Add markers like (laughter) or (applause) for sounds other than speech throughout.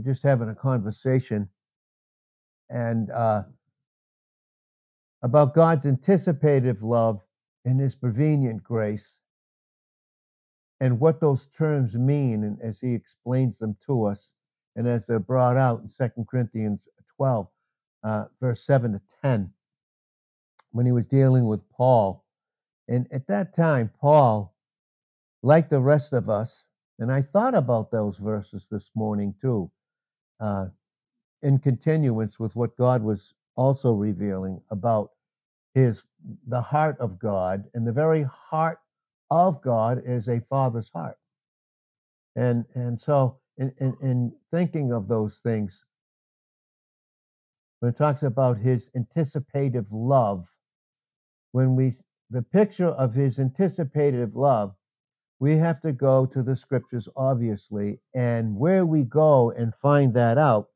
we're just having a conversation and uh, about God's anticipative love and his prevenient grace and what those terms mean and as he explains them to us and as they're brought out in Second Corinthians 12, uh, verse 7 to 10, when he was dealing with Paul. And at that time, Paul, like the rest of us, and I thought about those verses this morning too, uh, in continuance with what God was also revealing about his the heart of God, and the very heart of God is a father's heart. And and so in, in, in thinking of those things, when it talks about his anticipative love, when we the picture of his anticipative love, we have to go to the scriptures, obviously, and where we go and find that out,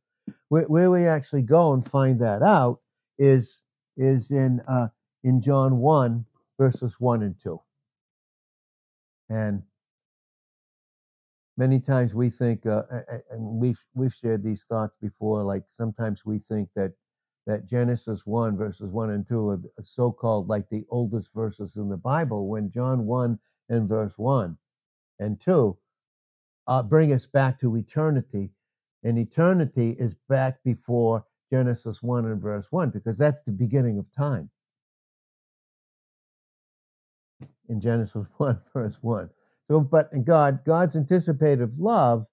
where, where we actually go and find that out is is in uh, in John one verses one and two, and many times we think, uh, and we've we've shared these thoughts before. Like sometimes we think that that Genesis one verses one and two are so-called like the oldest verses in the Bible. When John one and verse one and two uh, bring us back to eternity, and eternity is back before Genesis one and verse one because that's the beginning of time. In Genesis (laughs) one verse one. So, but God, God's anticipative love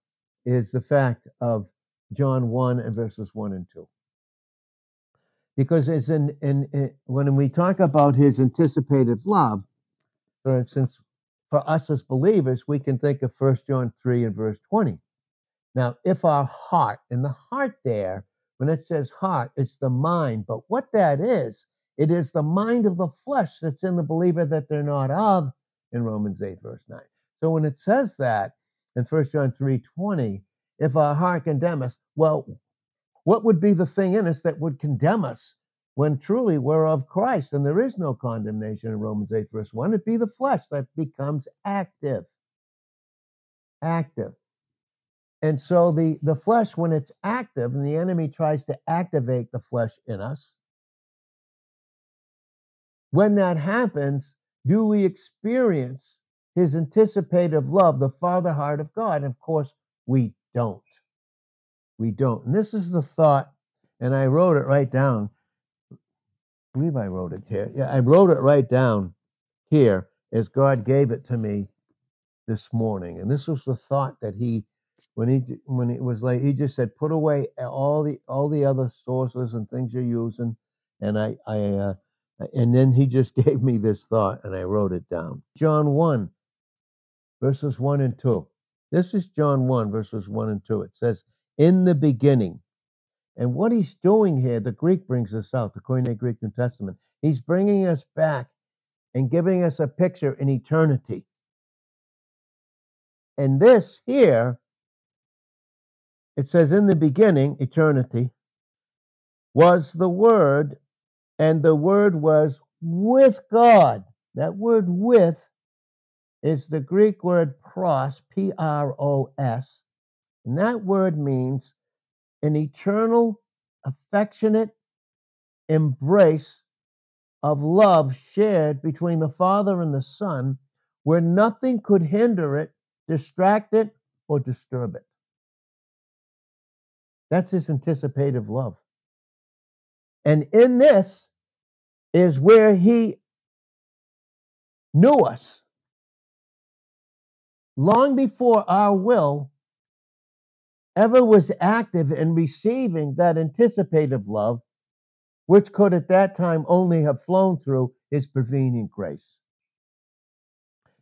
is the fact of John 1 and verses 1 and 2. Because it's in, in, in when we talk about his anticipative love, for instance, for us as believers, we can think of 1 John 3 and verse 20. Now, if our heart, and the heart there, when it says heart, it's the mind, but what that is, it is the mind of the flesh that's in the believer that they're not of in Romans 8, verse 9. So when it says that in 1 John 3:20, if our heart condemn us, well, what would be the thing in us that would condemn us when truly we're of Christ and there is no condemnation in Romans 8, verse 1? It'd be the flesh that becomes active. Active. And so the, the flesh, when it's active and the enemy tries to activate the flesh in us, when that happens, do we experience his anticipative love, the father heart of God. And of course, we don't. We don't. And this is the thought, and I wrote it right down. I believe I wrote it here. Yeah, I wrote it right down here as God gave it to me this morning. And this was the thought that he when he when it was like he just said put away all the all the other sources and things you're using and i i uh, and then he just (laughs) gave me this thought and i wrote it down john 1 verses 1 and 2. This is John 1, verses 1 and 2. It says, In the beginning. And what he's doing here, the Greek brings us out, the Koine Greek New Testament. He's bringing us back and giving us a picture in eternity. And this here, it says, In the beginning, eternity, was the Word, and the Word was with God. That word with is the Greek word pros, P R O S. And that word means an eternal, affectionate embrace of love shared between the Father and the Son, where nothing could hinder it, distract it, or disturb it. That's his anticipative love. And in this is where he knew us long before our will ever was active in receiving that anticipative love, which could at that time only have flown through his prevenient grace.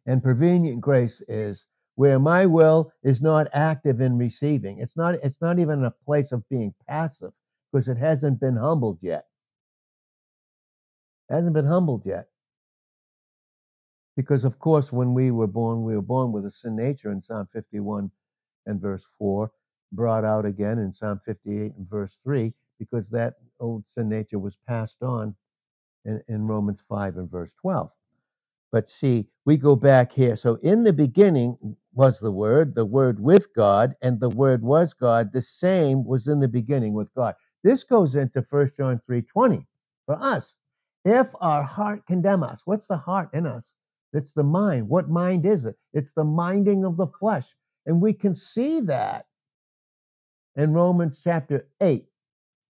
And prevenient grace is where my will is not active in receiving. It's not, it's not even a place of being passive because it hasn't been humbled yet. It hasn't been humbled yet. Because, of course, when we were born, we were born with a sin nature in Psalm 51 and verse 4, brought out again in Psalm 58 and verse 3, because that old sin nature was passed on in, in Romans 5 and verse 12. But see, we go back here. So in the beginning, was the Word, the Word with God, and the Word was God. The same was in the beginning with God. This goes into 1 John 3.20 for us. If our heart condemn us, what's the heart in us? It's the mind. What mind is it? It's the minding of the flesh. And we can see that in Romans chapter 8,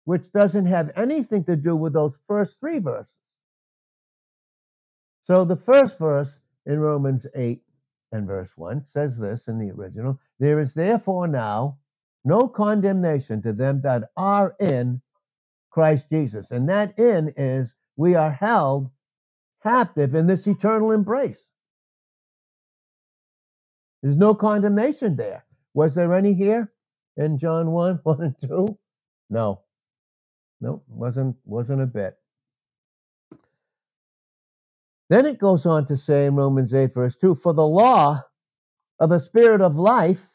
which doesn't have anything to do with those first three verses. So the first verse in Romans 8 and verse 1 says this in the original There is therefore now no condemnation to them that are in Christ Jesus. And that in is we are held captive in this eternal embrace. There's no condemnation there. Was there any here in John 1, 1 and 2? No. No, wasn't wasn't a bit. Then it goes on to say in Romans 8, verse 2 For the law of the Spirit of life,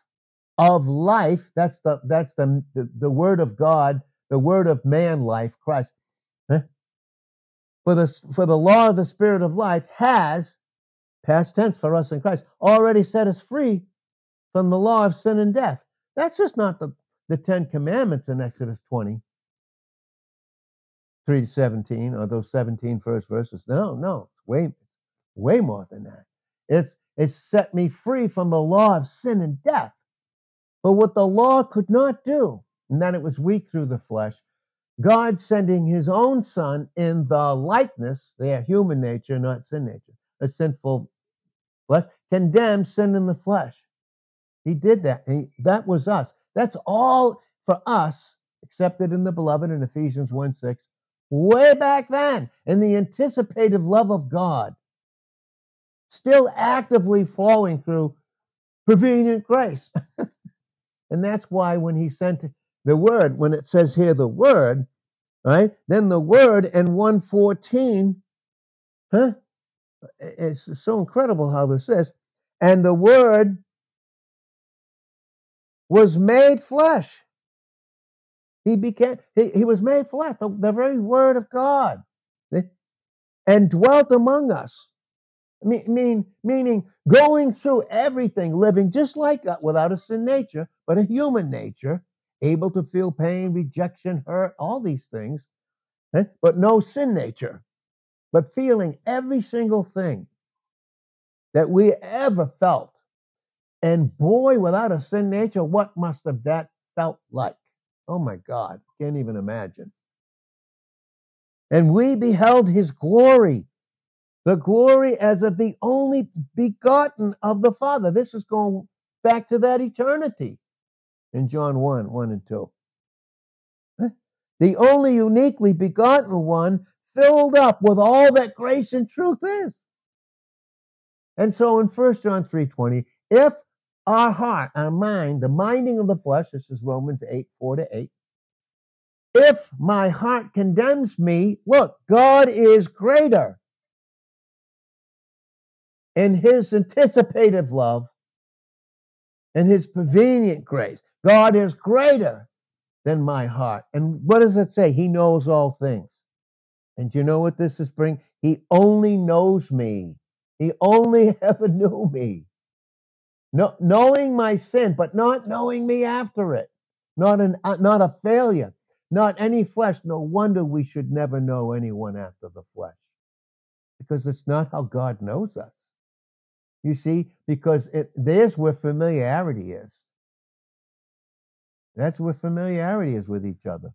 of life, that's the that's the, the, the word of God, the word of man life, Christ. Huh? For the for the law of the Spirit of life has, past tense for us in Christ, already set us free from the law of sin and death. That's just not the, the Ten Commandments in Exodus 20. 3 to 17, or those 17 first verses. No, no, way, way more than that. It's, it's set me free from the law of sin and death. But what the law could not do, and that it was weak through the flesh, God sending his own son in the likeness, their human nature, not sin nature, a sinful flesh, condemned sin in the flesh. He did that. He, that was us. That's all for us accepted in the beloved in Ephesians 1 6 way back then in the anticipative love of God, still actively flowing through prevenient grace. (laughs) and that's why when he sent the word, when it says here the word, right, then the word in 114, huh? It's so incredible how this is. And the word was made flesh he became, he, he was made flesh, the, the very word of God, and dwelt among us. I mean, meaning going through everything, living just like that without a sin nature, but a human nature, able to feel pain, rejection, hurt, all these things, eh? but no sin nature, but feeling every single thing that we ever felt. And boy, without a sin nature, what must have that felt like? Oh my God, can't even imagine. And we beheld his glory, the glory as of the only begotten of the Father. This is going back to that eternity in John 1 1 and 2. The only uniquely begotten one filled up with all that grace and truth is. And so in 1 John 3:20, if our heart, our mind, the minding of the flesh, this is Romans 8, 4 to 8. If my heart condemns me, look, God is greater. In his anticipative love and his prevenient grace, God is greater than my heart. And what does it say? He knows all things. And you know what this is bringing? He only knows me. He only (laughs) ever knew me. No, knowing my sin, but not knowing me after it. Not an uh, not a failure. Not any flesh. No wonder we should never know anyone after the flesh. Because it's not how God knows us. You see, because it, there's where familiarity is. That's where familiarity is with each other.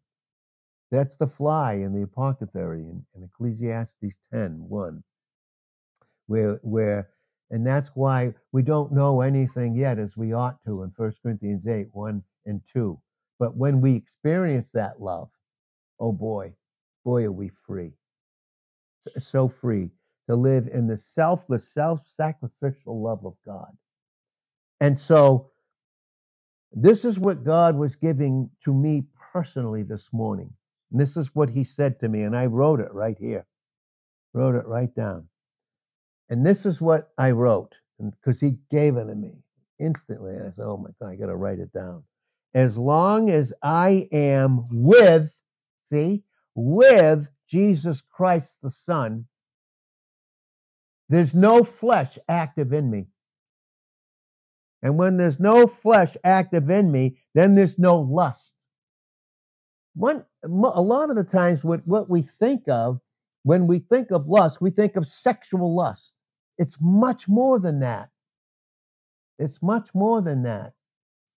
That's the fly in the apothecary in, in Ecclesiastes 10 1, where, where and that's why we don't know anything yet as we ought to in 1 Corinthians 8 1 and 2. But when we experience that love, oh boy, boy, are we free. So free to live in the selfless, self sacrificial love of God. And so, this is what God was giving to me personally this morning. And this is what He said to me, and I wrote it right here. Wrote it right down. And this is what I wrote because he gave it to me instantly. And I said, oh my God, I got to write it down. As long as I am with, see, with Jesus Christ the Son, there's no flesh active in me. And when there's no flesh active in me, then there's no lust. One, a lot of the times, what, what we think of when we think of lust, we think of sexual lust. It's much more than that. It's much more than that.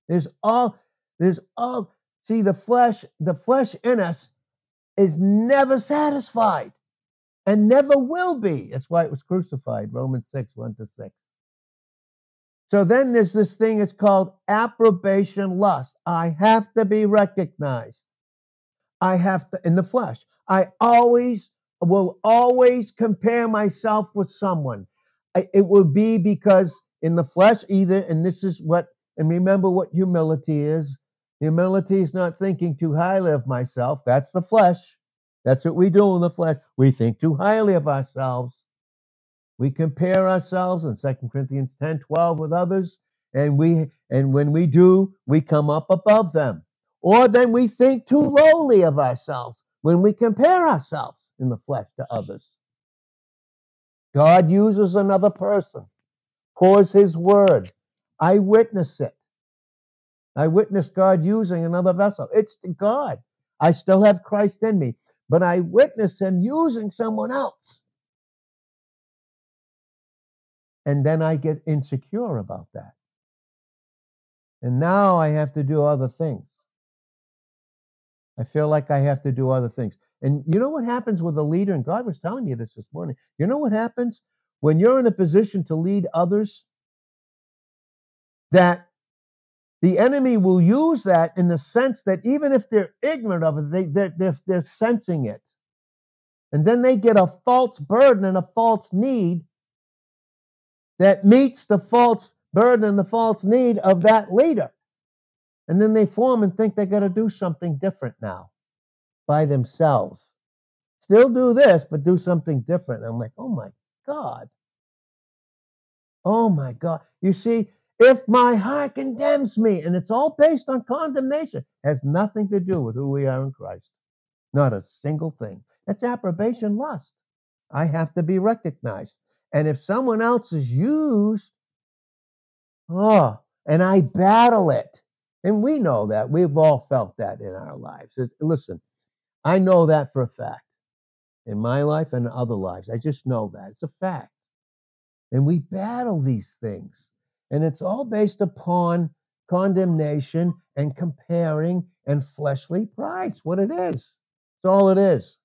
There's all, there's all, see, the flesh, the flesh in us is never satisfied and never will be. That's why it was crucified, Romans 6, 1 to 6. So then there's this thing, it's called approbation lust. I have to be recognized. I have to, in the flesh, I always will always compare myself with someone. It will be because in the flesh, either, and this is what, and remember what humility is. Humility is not thinking too highly of myself. That's the flesh. That's what we do in the flesh. We think too highly of ourselves. We compare ourselves in 2 Corinthians 10 12 with others, and we and when we do, we come up above them. Or then we think too lowly of ourselves when we compare ourselves in the flesh to others. God uses another person, pours his word. I witness it. I witness God using another vessel. It's God. I still have Christ in me, but I witness him using someone else. And then I get insecure about that. And now I have to do other things. I feel like I have to do other things. And you know what happens with a leader? And God was telling me this this morning. You know what happens when you're in a position to lead others? That the enemy will use that in the sense that even if they're ignorant of it, they, they're, they're, they're sensing it. And then they get a false burden and a false need that meets the false burden and the false need of that leader. And then they form and think they got to do something different now by themselves. Still do this, but do something different. And I'm like, oh my God. Oh my God. You see, if my heart condemns me, and it's all based on condemnation, has nothing to do with who we are in Christ. Not a single thing. That's approbation lust. I have to be recognized. And if someone else is used, oh, and I battle it, and we know that. We've all felt that in our lives. Listen, I know that for a fact in my life and other lives. I just know that. It's a fact. And we battle these things. And it's all based upon condemnation and comparing and fleshly pride. It's what it is. It's all it is.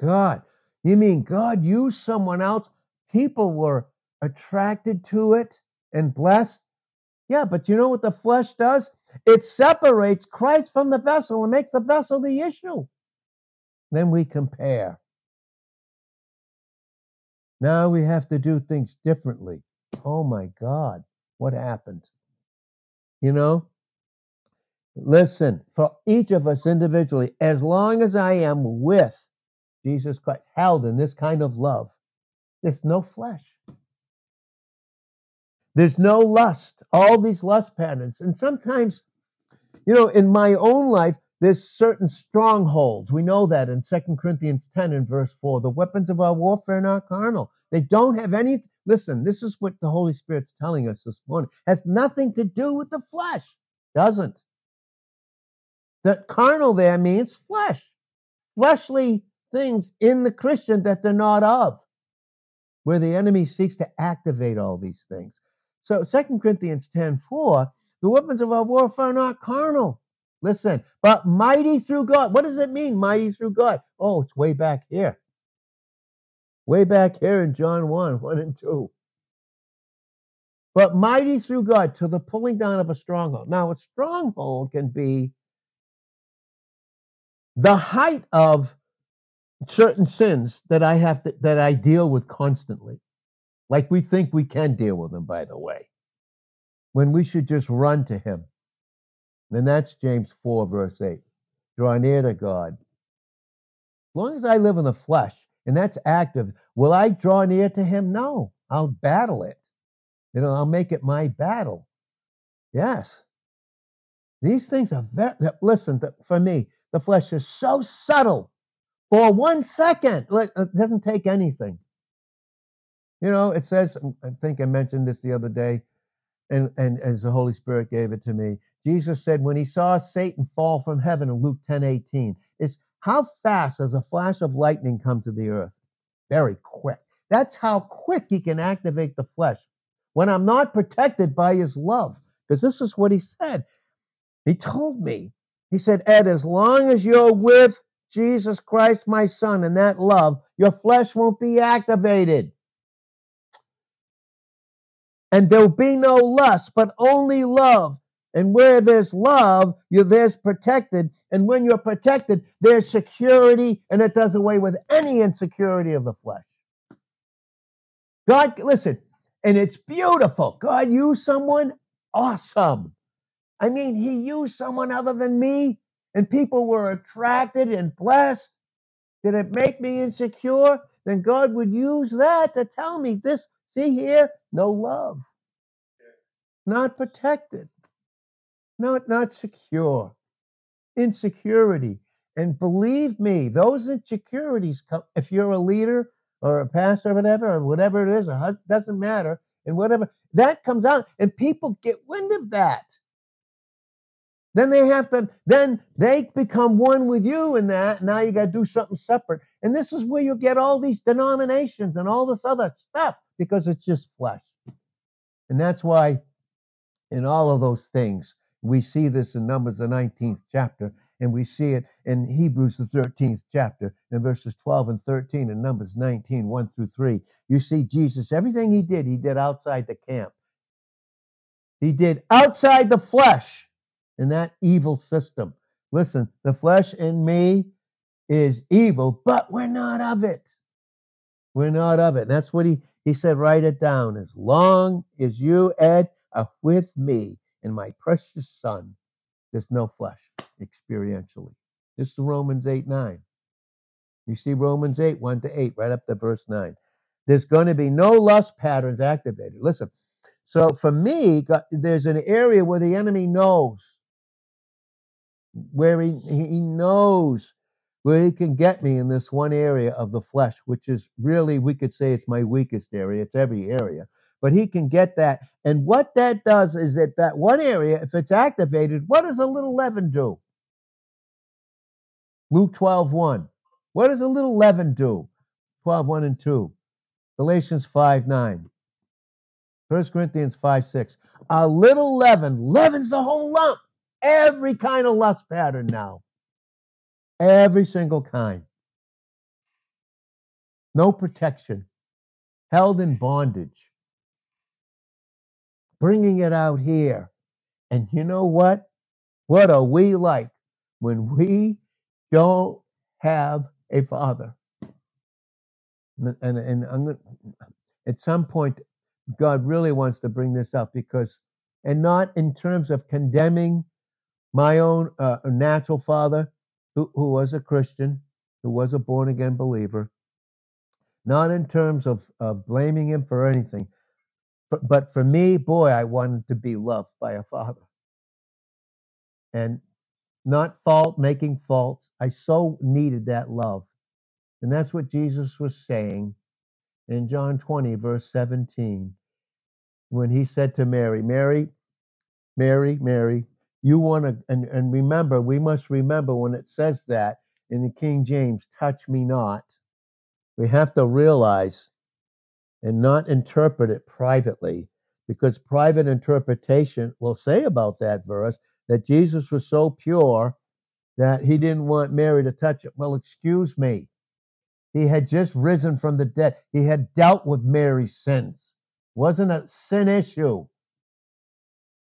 God. You mean God used someone else? People were attracted to it and blessed yeah, but you know what the flesh does? It separates Christ from the vessel and makes the vessel the issue. Then we compare. Now we have to do things differently. Oh my God, what happened? You know? Listen, for each of us individually, as long as I am with Jesus Christ, held in this kind of love, there's no flesh. There's no lust, all these lust patterns. And sometimes, you know, in my own life, there's certain strongholds. We know that in Second Corinthians 10 and verse 4. The weapons of our warfare are not carnal. They don't have any, listen, this is what the Holy Spirit's telling us this morning. Has nothing to do with the flesh. Doesn't. That carnal there means flesh. Fleshly things in the Christian that they're not of. Where the enemy seeks to activate all these things. So 2 Corinthians 10 4, the weapons of our warfare are not carnal. Listen, but mighty through God. What does it mean, mighty through God? Oh, it's way back here. Way back here in John 1, 1 and 2. But mighty through God to the pulling down of a stronghold. Now, a stronghold can be the height of certain sins that I have to, that I deal with constantly like we think we can deal with him, by the way, when we should just run to him. And that's James 4, verse 8. Draw near to God. As long as I live in the flesh, and that's active, will I draw near to him? No, I'll battle it. You know, I'll make it my battle. Yes. These things are very, listen, for me, the flesh is so subtle. For one second, it doesn't take anything. You know, it says, um, I think I mentioned this the other day, and, and as the Holy Spirit gave it to me. Jesus said when he saw Satan fall from heaven in Luke 10 18, it's how fast does a flash of lightning come to the earth? Very quick. That's how quick he can activate the flesh. When I'm not protected by his love, because this is what he said. He told me, he said, Ed, as long as you're with Jesus Christ, my son, and that love, your flesh won't be activated. And there'll be no lust, but only love. And where there's love, you're there's protected. And when you're protected, there's security, and it does away with any insecurity of the flesh. God, listen, and it's beautiful. God used someone awesome. I mean, he used someone other than me, and people were attracted and blessed. Did it make me insecure? Then God would use that to tell me this. See here, no love, not protected, not not secure, insecurity. And believe me, those insecurities come if you're a leader or a pastor or whatever, or whatever it is, or doesn't matter, and whatever that comes out, and people get wind of that. Then they have to, then they become one with you in that. Now you got to do something separate. And this is where you get all these denominations and all this other stuff because it's just flesh. And that's why in all of those things, we see this in Numbers, the 19th chapter, and we see it in Hebrews, the 13th chapter, in verses 12 and 13, and Numbers 19, 1 through 3. You see Jesus, everything he did, he did outside the camp. He did outside the flesh in that evil system. Listen, the flesh in me is evil, but we're not of it. We're not of it. And that's what he, he said, write it down. As long as you, Ed, are with me and my precious son, there's no flesh experientially. This is Romans 8 9. You see Romans 8, 1 to 8, right up to verse 9. There's going to be no lust patterns activated. Listen, so for me, there's an area where the enemy knows, where he, he knows where he can get me in this one area of the flesh, which is really, we could say it's my weakest area. It's every area. But he can get that. And what that does is that that one area, if it's activated, what does a little leaven do? Luke 12, 1. What does a little leaven do? 12, 1 and 2. Galatians 5, 9. 1 Corinthians 5, 6. A little leaven leavens the whole lump. Every kind of lust pattern now. Every single kind. No protection. Held in bondage. Bringing it out here. And you know what? What are we like when we don't have a father. And, and, and at some point, God really wants to bring this up because, and not in terms of condemning my own uh, natural father, who, who was a Christian, who was a born again believer, not in terms of, of blaming him for anything, but, but for me, boy, I wanted to be loved by a father. And not fault making faults. I so needed that love. And that's what Jesus was saying in John 20, verse 17, when he said to Mary, Mary, Mary, Mary, you want to, and, and remember, we must remember when it says that in the King James, touch me not. We have to realize and not interpret it privately because private interpretation will say about that verse that Jesus was so pure that he didn't want Mary to touch it. Well, excuse me. He had just risen from the dead. He had dealt with Mary's sins. Wasn't a sin issue.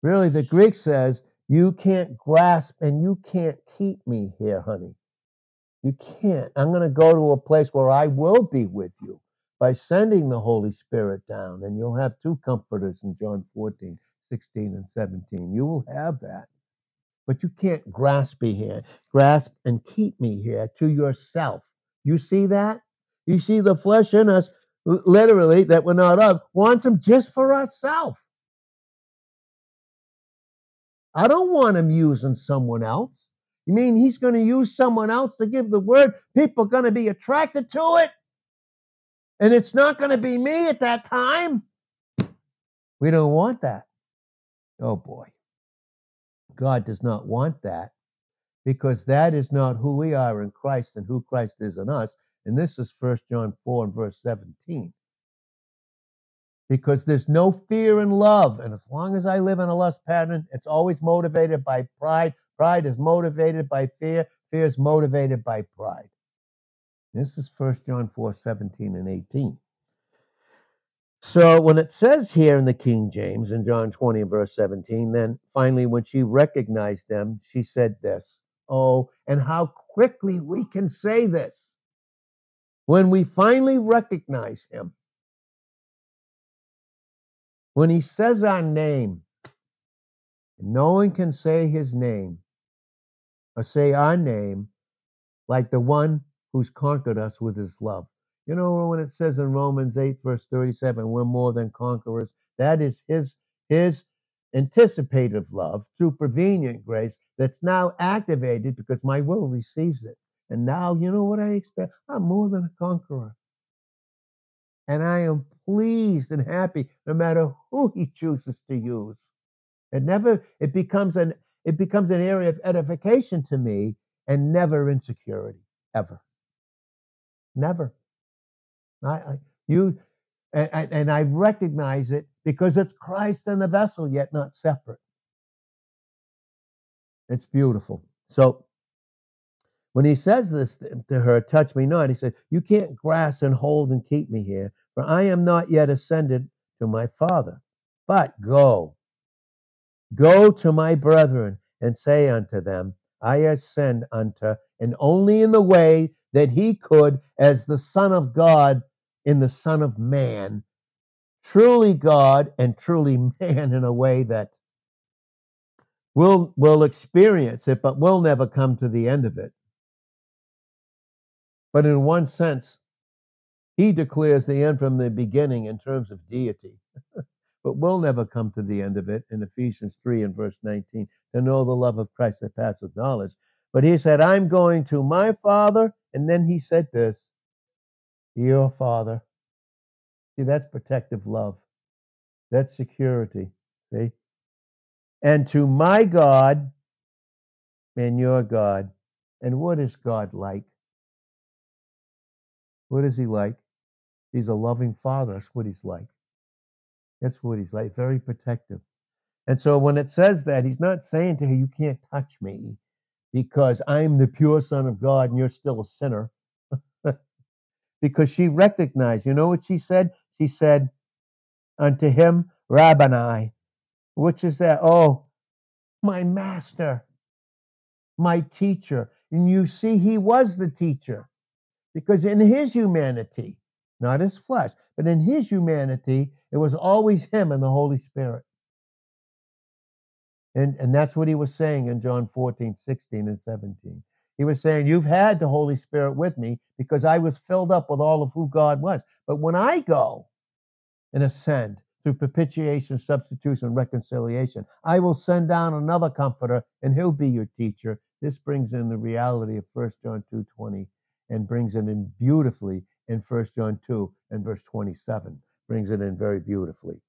Really, the Greek says, you can't grasp and you can't keep me here, honey. You can't. I'm going to go to a place where I will be with you by sending the Holy Spirit down. And you'll have two comforters in John 14, 16, and 17. You will have that but you can't grasp me here, grasp and keep me here to yourself. You see that? You see the flesh in us, literally, that we're not of, wants him just for ourselves. I don't want him using someone else. You mean he's going to use someone else to give the word? People are going to be attracted to it. And it's not going to be me at that time. We don't want that. Oh boy. God does not want that because that is not who we are in Christ and who Christ is in us. And this is 1 John 4 and verse 17. Because there's no fear in love. And as long as I live in a lust pattern, it's always motivated by pride. Pride is motivated by fear. Fear is motivated by pride. This is 1 John 4 17 and 18. So when it says here in the King James in John 20 and verse 17, then finally when she recognized them, she said this. Oh, and how quickly we can say this. When we finally recognize him, when he says our name, no one can say his name or say our name like the one who's conquered us with his love. You know, when it says in Romans 8, verse 37, we're more than conquerors, that is his, his anticipative love through prevenient grace that's now activated because my will receives it. And now, you know what I expect? I'm more than a conqueror. And I am pleased and happy no matter who he chooses to use. It never, it becomes an, it becomes an area of edification to me and never insecurity, ever. Never. I, I you, and, and I recognize it because it's Christ and the vessel, yet not separate. It's beautiful. So when he says this to her, touch me not, he said, You can't grasp and hold and keep me here, for I am not yet ascended to my Father. But go, go to my brethren and say unto them, I ascend unto, and only in the way that he could, as the Son of God in the Son of Man, truly God and truly (laughs) man in a way that we'll, we'll experience it, but we'll never come to the end of it. But in one sense, he declares the end from the beginning in terms of deity. (laughs) but we'll never come to the end of it in Ephesians 3 and verse 19 to know the love of Christ that passes knowledge. But he said, I'm going to my Father. And then he said this, your Father. See, that's protective love. That's security. See? And to my God and your God. And what is God like? What is he like? He's a loving father. That's what he's like. That's what he's like. Very protective. And so when it says that, he's not saying to her, You can't touch me because I'm the pure Son of God and you're still a sinner. (laughs) because she recognized, you know what she said? She said unto him, Rabboni, which is that? Oh, my master, my teacher. And you see, he was the teacher because in his humanity, not his flesh, but in his humanity, it was always him and the Holy Spirit. And, and that's what he was saying in John 14, 16, and 17. He was saying, You've had the Holy Spirit with me because I was filled up with all of who God was. But when I go and ascend through propitiation, substitution, reconciliation, I will send down another comforter and he'll be your teacher. This brings in the reality of 1 John 2 20 and brings it in beautifully in 1 John 2 and verse 27. Brings it in very beautifully.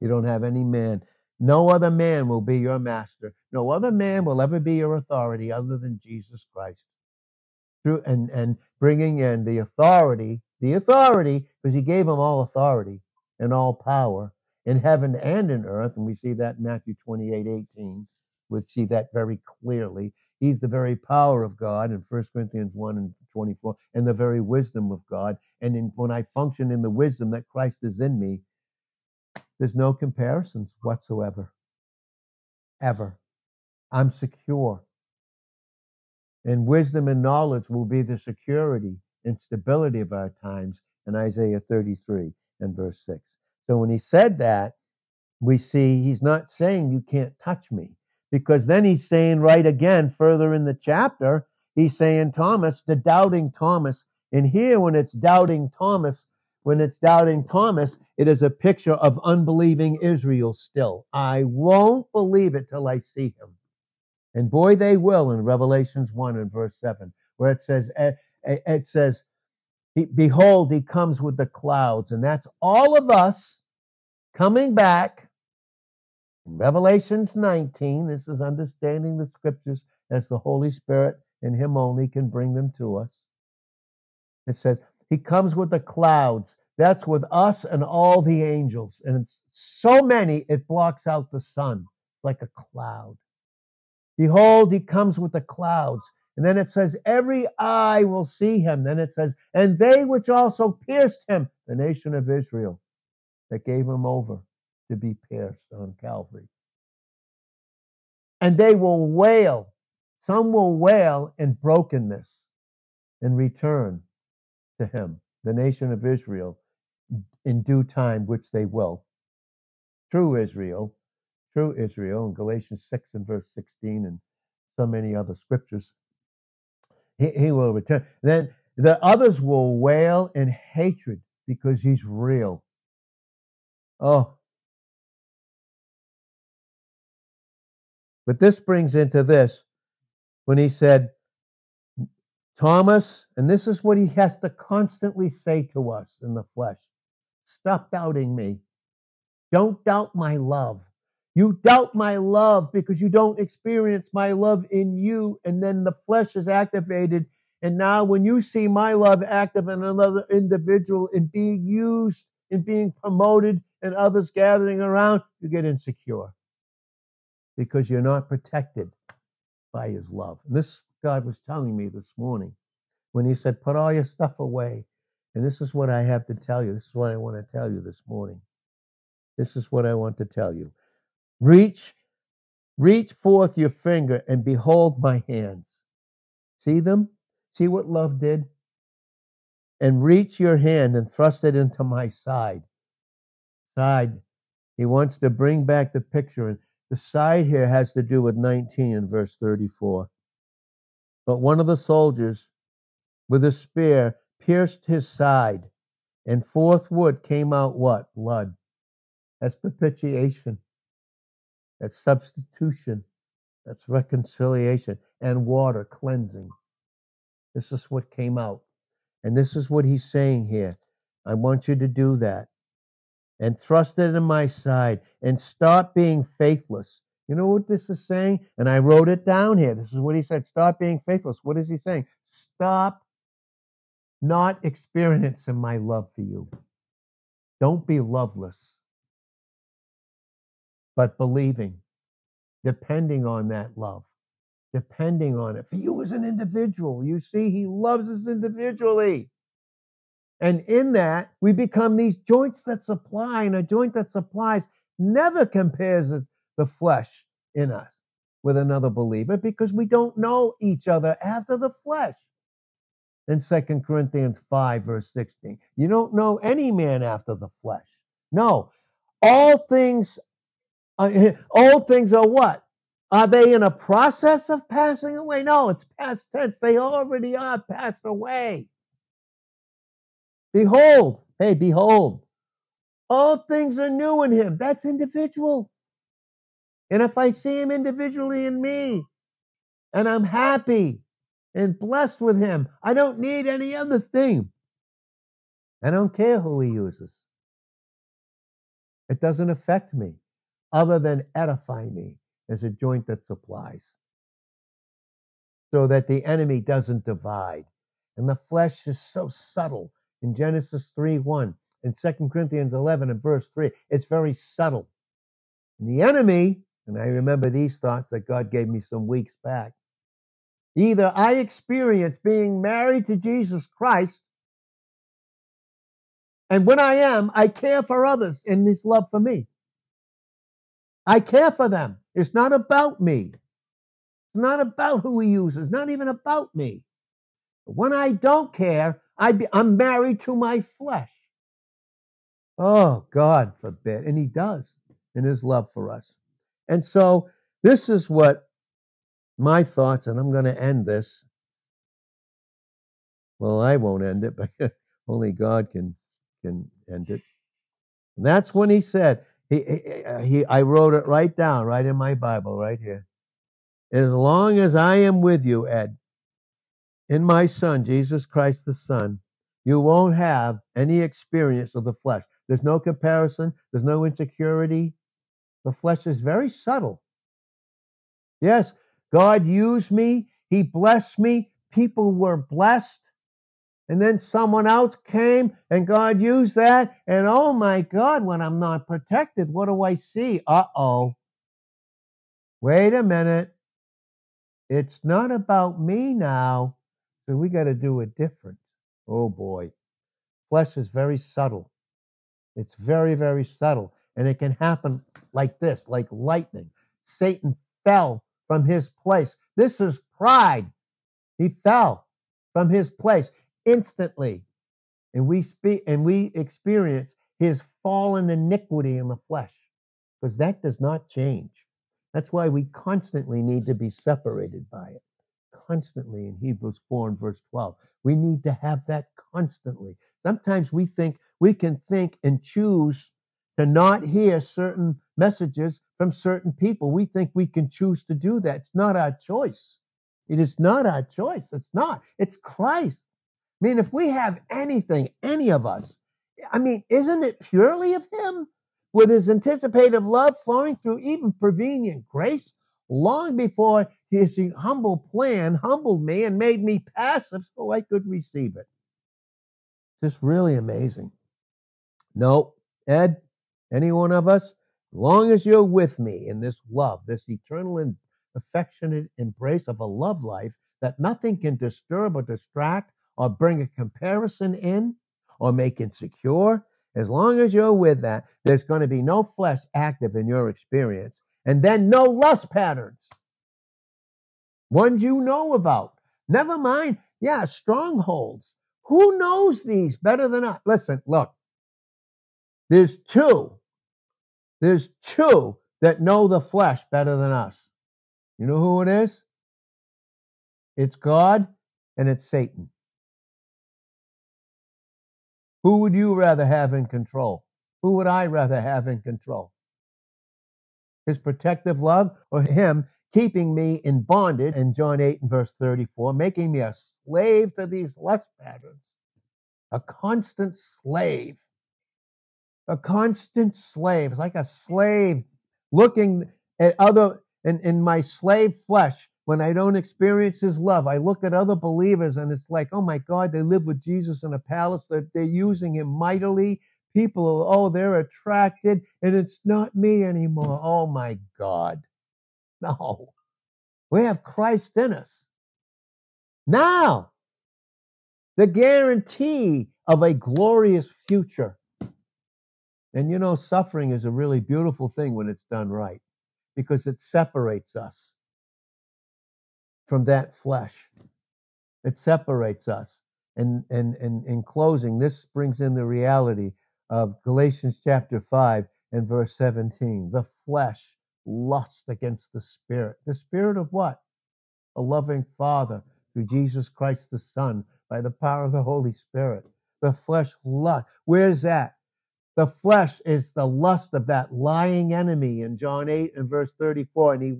You don't have any man no other man will be your master. No other man will ever be your authority other than Jesus Christ. Through and, and bringing in the authority, the authority, because he gave him all authority and all power in heaven and in earth. And we see that in Matthew 28 18. We see that very clearly. He's the very power of God in 1 Corinthians 1 and 24, and the very wisdom of God. And in, when I function in the wisdom that Christ is in me, there's no comparisons whatsoever. Ever. I'm secure. And wisdom and knowledge will be the security and stability of our times in Isaiah 33 and verse 6. So when he said that, we see he's not saying you can't touch me, because then he's saying right again further in the chapter, he's saying, Thomas, the doubting Thomas. And here, when it's doubting Thomas, when it's doubting Thomas, it is a picture of unbelieving Israel still. I won't believe it till I see him. And boy, they will in Revelations 1 and verse 7, where it says, eh, eh, it says, Behold, he comes with the clouds. And that's all of us coming back In Revelations 19, this is understanding the scriptures as the Holy Spirit and Him only can bring them to us. It says, He comes with the clouds. That's with us and all the angels. And it's so many, it blocks out the sun like a cloud. Behold, He comes with the clouds. And then it says, Every eye will see Him. Then it says, And they which also pierced Him, the nation of Israel, that gave Him over to be pierced on Calvary. And they will wail. Some will wail in brokenness and return to him, the nation of Israel, in due time, which they will. True Israel, true Israel, in Galatians 6 and verse 16, and so many other scriptures, he, he will return. Then the others will wail in hatred because he's real. Oh, But this brings into this when he said, Thomas, and this is what he has to constantly say to us in the flesh stop doubting me. Don't doubt my love. You doubt my love because you don't experience my love in you, and then the flesh is activated. And now, when you see my love active in another individual and being used and being promoted and others gathering around, you get insecure because you're not protected by his love. And this God was telling me this morning when he said, Put all your stuff away. And this is what I have to tell you. This is what I want to tell you this morning. This is what I want to tell you. Reach, reach forth your finger and behold my hands. See them? See what love did? And reach your hand and thrust it into my side. Side. He wants to bring back the picture and the side here has to do with 19 in verse 34. But one of the soldiers with a spear pierced his side, and forthwith came out what? Blood. That's propitiation. That's substitution. That's reconciliation and water cleansing. This is what came out. And this is what he's saying here. I want you to do that and thrust it in my side and stop being faithless. You know what this is saying? And I wrote it down here. This is what he said stop being faithless. What is he saying? Stop not experiencing my love for you. Don't be loveless, but believing, depending on that love, depending on it. For you as an individual, you see, he loves us individually. And in that, we become these joints that supply, and a joint that supplies never compares the flesh in us with another believer because we don't know each other after the flesh. In 2 Corinthians 5, verse 16, you don't know any man after the flesh. No, all things, uh, (laughs) all things are what? Are they in a process of passing away? No, it's past tense. They already are passed away. Behold, hey, behold, all things are new in him. That's individual. And if I see him individually in me, and I'm happy and blessed with him, I don't need any other thing. I don't care who he uses. It doesn't affect me other than edify me as a joint that supplies so that the enemy doesn't divide. And the flesh is so subtle in Genesis 3 1, in 2 Corinthians 11 and verse 3. It's very subtle. And the enemy, and I remember these thoughts that God gave me some weeks back. Either I experience being married to Jesus Christ, and when I am, I care for others in this love for me. I care for them. It's not about me. It's not about who he uses, not even about me. But when I don't care, I be, I'm married to my flesh. Oh, God forbid. And he does in his love for us. And so this is what my thoughts, and I'm going to end this. Well, I won't end it, (laughs) but only God can can end it. And that's when he said, he, he, he, I wrote it right down, right in my Bible, right here. As long as I am with you, Ed, in my Son, Jesus Christ the Son, you won't have any experience of the flesh. There's no comparison, there's no insecurity, The flesh is very subtle. Yes, God used me, He blessed me, people were blessed. And then someone else came and God used that. And oh my God, when I'm not protected, what do I see? Uh oh. Wait a minute. It's not about me now. So we got to do it different. Oh boy. Flesh is very subtle. It's very, very subtle. And it can happen like this, like lightning. Satan fell from his place. This is pride. He fell from his place instantly. And we speak and we experience his fallen iniquity in the flesh because that does not change. That's why we constantly need to be separated by it. Constantly in Hebrews 4 and verse 12. We need to have that constantly. Sometimes we think we can think and choose to not hear certain messages from certain people. We think we can choose to do that. It's not our choice. It is not our choice. It's not. It's Christ. I mean, if we have anything, any of us, I mean, isn't it purely of Him? With His anticipative love flowing through even prevenient grace, long before His humble plan humbled me and made me passive so I could receive it. Just really amazing. No, Ed, any one of us, long as you're with me in this love, this eternal and affectionate embrace of a love life that nothing can disturb or distract or bring a comparison in or make insecure. As long as you're with that, there's going to be no flesh active in your experience. And then no lust patterns. Ones you know about. Never mind, yeah, strongholds. Who knows these better than us? Listen, look, there's two. There's two that know the flesh better than us. You know who it is? It's God and it's Satan. Who would you rather have in control? Who would I rather have in control? His protective love or him keeping me in bondage in John 8 and verse 34, making me a slave to these lust patterns, a constant slave. A constant slave. It's like a slave looking at other in, in my slave flesh when I don't experience his love, I look at other believers and it's like, oh my God, they live with Jesus in a palace. They're, they're using him mightily. People, oh, they're attracted, and it's not me anymore. Oh my God. (laughs) No. We have Christ in us. Now, the guarantee of a glorious future. And you know, suffering is a really beautiful thing when it's done right because it separates us from that flesh. It separates us. And, and, and in closing, this brings in the reality of Galatians chapter 5 and verse 17. The flesh lusts against the spirit. The spirit of what? A loving Father through Jesus Christ the Son by the power of the Holy Spirit. The flesh lust. Where's that? The flesh is the lust of that lying enemy in John 8 and verse 34 and he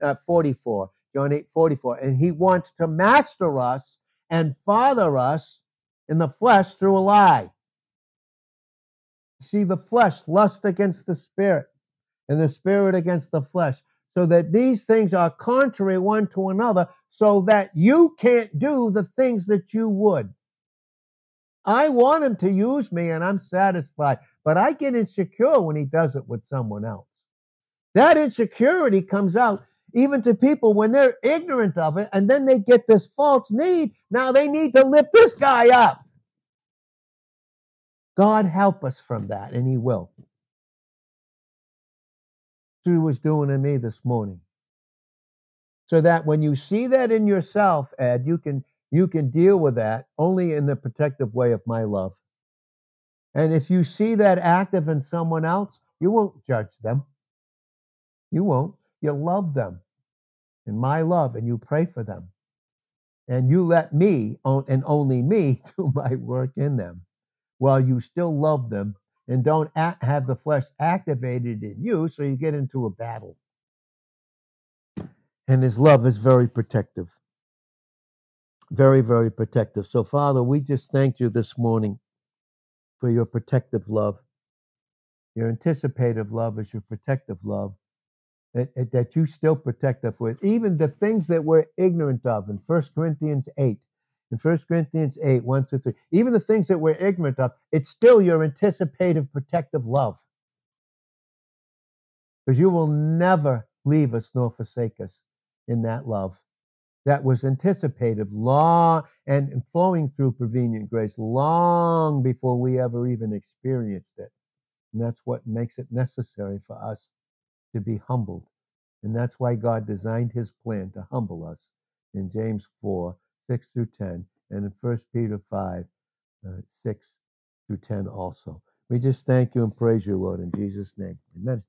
uh, 44. John 8 44. And he wants to master us and father us in the flesh through a lie. See, the flesh lust against the spirit, and the spirit against the flesh, so that these things are contrary one to another, so that you can't do the things that you would. I want him to use me and I'm satisfied, but I get insecure when he does it with someone else. That insecurity comes out even to people when they're ignorant of it and then they get this false need. Now they need to lift this guy up. God help us from that, and He will. He was doing in me this morning. So that when you see that in yourself, Ed, you can you can deal with that only in the protective way of my love. And if you see that active in someone else, you won't judge them. You won't. You love them in my love and you pray for them. And you let me and only me (laughs) do my work in them while you still love them and don't have the flesh activated in you so you get into a battle. And his love is very protective. Very, very protective. So, Father, we just thank you this morning for your protective love, Your anticipative love is your protective love that, that you still protect us with. Even the things that we're ignorant of in 1 Corinthians 8. In 1 Corinthians 8, 1 through 3. Even the things that we're ignorant of, it's still your anticipative protective love. Because you will never leave us nor forsake us in that love that was anticipative long and flowing through prevenient grace long before we ever even experienced it. And that's what makes it necessary for us to be humbled. And that's why God designed his plan to humble us in James 4, 6 through 10, and in 1 Peter 5, uh, 6 through 10 also. We just thank you and praise you, Lord, in Jesus' name. Amen.